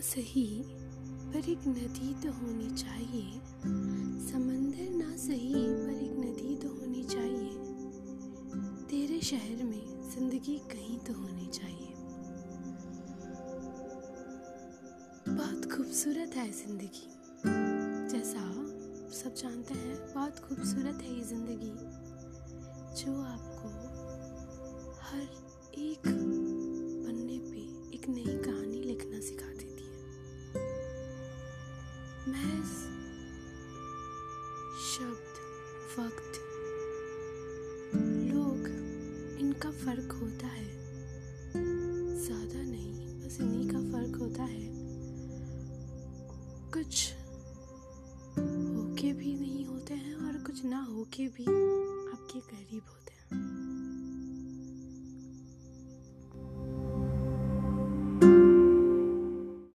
सही, पर एक नदी तो होनी चाहिए। समंदर ना सही, पर एक नदी तो होनी चाहिए। तेरे शहर में ज़िंदगी कहीं तो होनी चाहिए। बहुत खूबसूरत है ज़िंदगी। जैसा सब जानते हैं, बहुत खूबसूरत है ये ज़िंदगी। जो आपको हर एक पन्ने पे एक नई कहानी महज शब्द, वक्त। लोग, इनका फ़र्क होता है। ज़्यादा नहीं, बस इन्हीं का फ़र्क होता है। कुछ होके भी नहीं होते हैं और कुछ ना होके भी आपके कहे